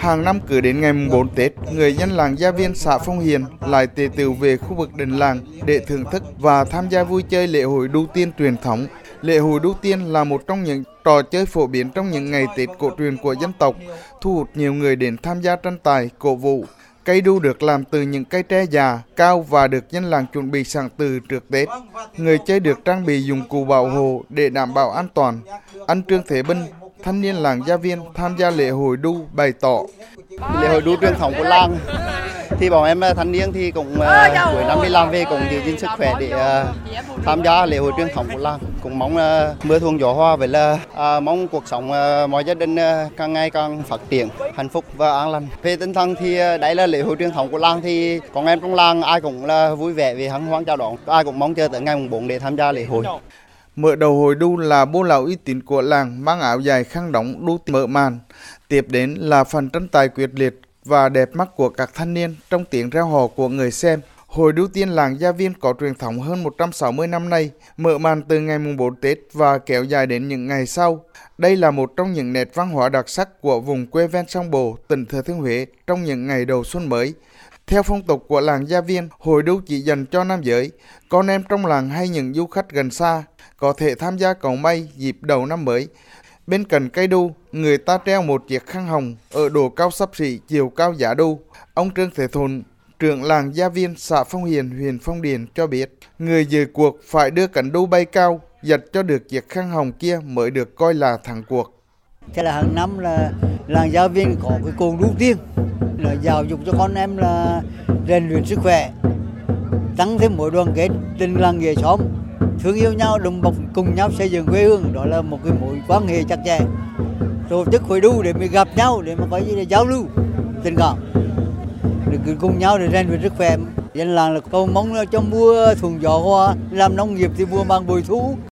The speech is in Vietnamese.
Hàng năm cứ đến ngày 4 Tết, người dân làng Gia Viên xã Phong Hiền lại tề tựu về khu vực đình làng để thưởng thức và tham gia vui chơi lễ hội đu tiên truyền thống. Lễ hội đu tiên là một trong những trò chơi phổ biến trong những ngày Tết cổ truyền của dân tộc, thu hút nhiều người đến tham gia tranh tài, cổ vũ. Cây đu được làm từ những cây tre già, cao và được dân làng chuẩn bị sẵn từ trước Tết. Người chơi được trang bị dụng cụ bảo hộ để đảm bảo an toàn. Anh Trương Thế Binh, thanh niên làng Gia Viên tham gia lễ hội đu bày tỏ. Lễ hội đu truyền thống của làng. Thì bọn em ờ, thanh niên thì cũng uh, cuối năm đi làm về cũng giữ gìn sức khỏe để uh, tham gia lễ hội truyền thống của làng. Cũng mong uh, mưa thuận gió hoa vậy là uh, mong cuộc sống uh, mọi gia đình uh, càng ngày càng phát triển hạnh phúc và an lành. Về tinh thần thì uh, đây là lễ hội truyền thống của làng. Thì con em trong làng ai cũng là vui vẻ vì hân hoan chào đón. Ai cũng mong chờ tới ngày mùng 4 để tham gia lễ hội. Mở đầu hồi đu là bố lão uy tín của làng mang áo dài khăn đóng đu mở màn. Tiếp đến là phần tranh tài quyết liệt và đẹp mắt của các thanh niên trong tiếng reo hò của người xem. Hồi đu tiên làng Gia Viên có truyền thống hơn 160 năm nay, mở màn từ ngày mùng 4 Tết và kéo dài đến những ngày sau. Đây là một trong những nét văn hóa đặc sắc của vùng quê ven sông Bồ, tỉnh Thừa Thiên Huế trong những ngày đầu xuân mới. Theo phong tục của làng Gia Viên, hồi đu chỉ dành cho nam giới, con em trong làng hay những du khách gần xa có thể tham gia cầu may dịp đầu năm mới. Bên cạnh cây đu, người ta treo một chiếc khăn hồng ở độ cao sắp xỉ chiều cao giả đu. Ông Trương Thế Thôn, trưởng làng Gia Viên, xã Phong Hiền, huyện Phong Điền cho biết, người dự cuộc phải đưa cánh đu bay cao, giật cho được chiếc khăn hồng kia mới được coi là thắng cuộc. Thế là hàng năm là làng Gia Viên có cái cuộc đu tiên là giáo dục cho con em là rèn luyện sức khỏe, tăng thêm mối đoàn kết tình làng nghề xóm thương yêu nhau đùm bọc cùng nhau xây dựng quê hương. Đó là một cái mối quan hệ chặt chẽ. Tổ chức hội đu để mình gặp nhau để mà có gì để giao lưu tình cảm. Để cùng nhau để rèn luyện sức khỏe. Dân làng là cầu mong cho mua thùng gió hoa làm nông nghiệp thì mua mang bồi thu.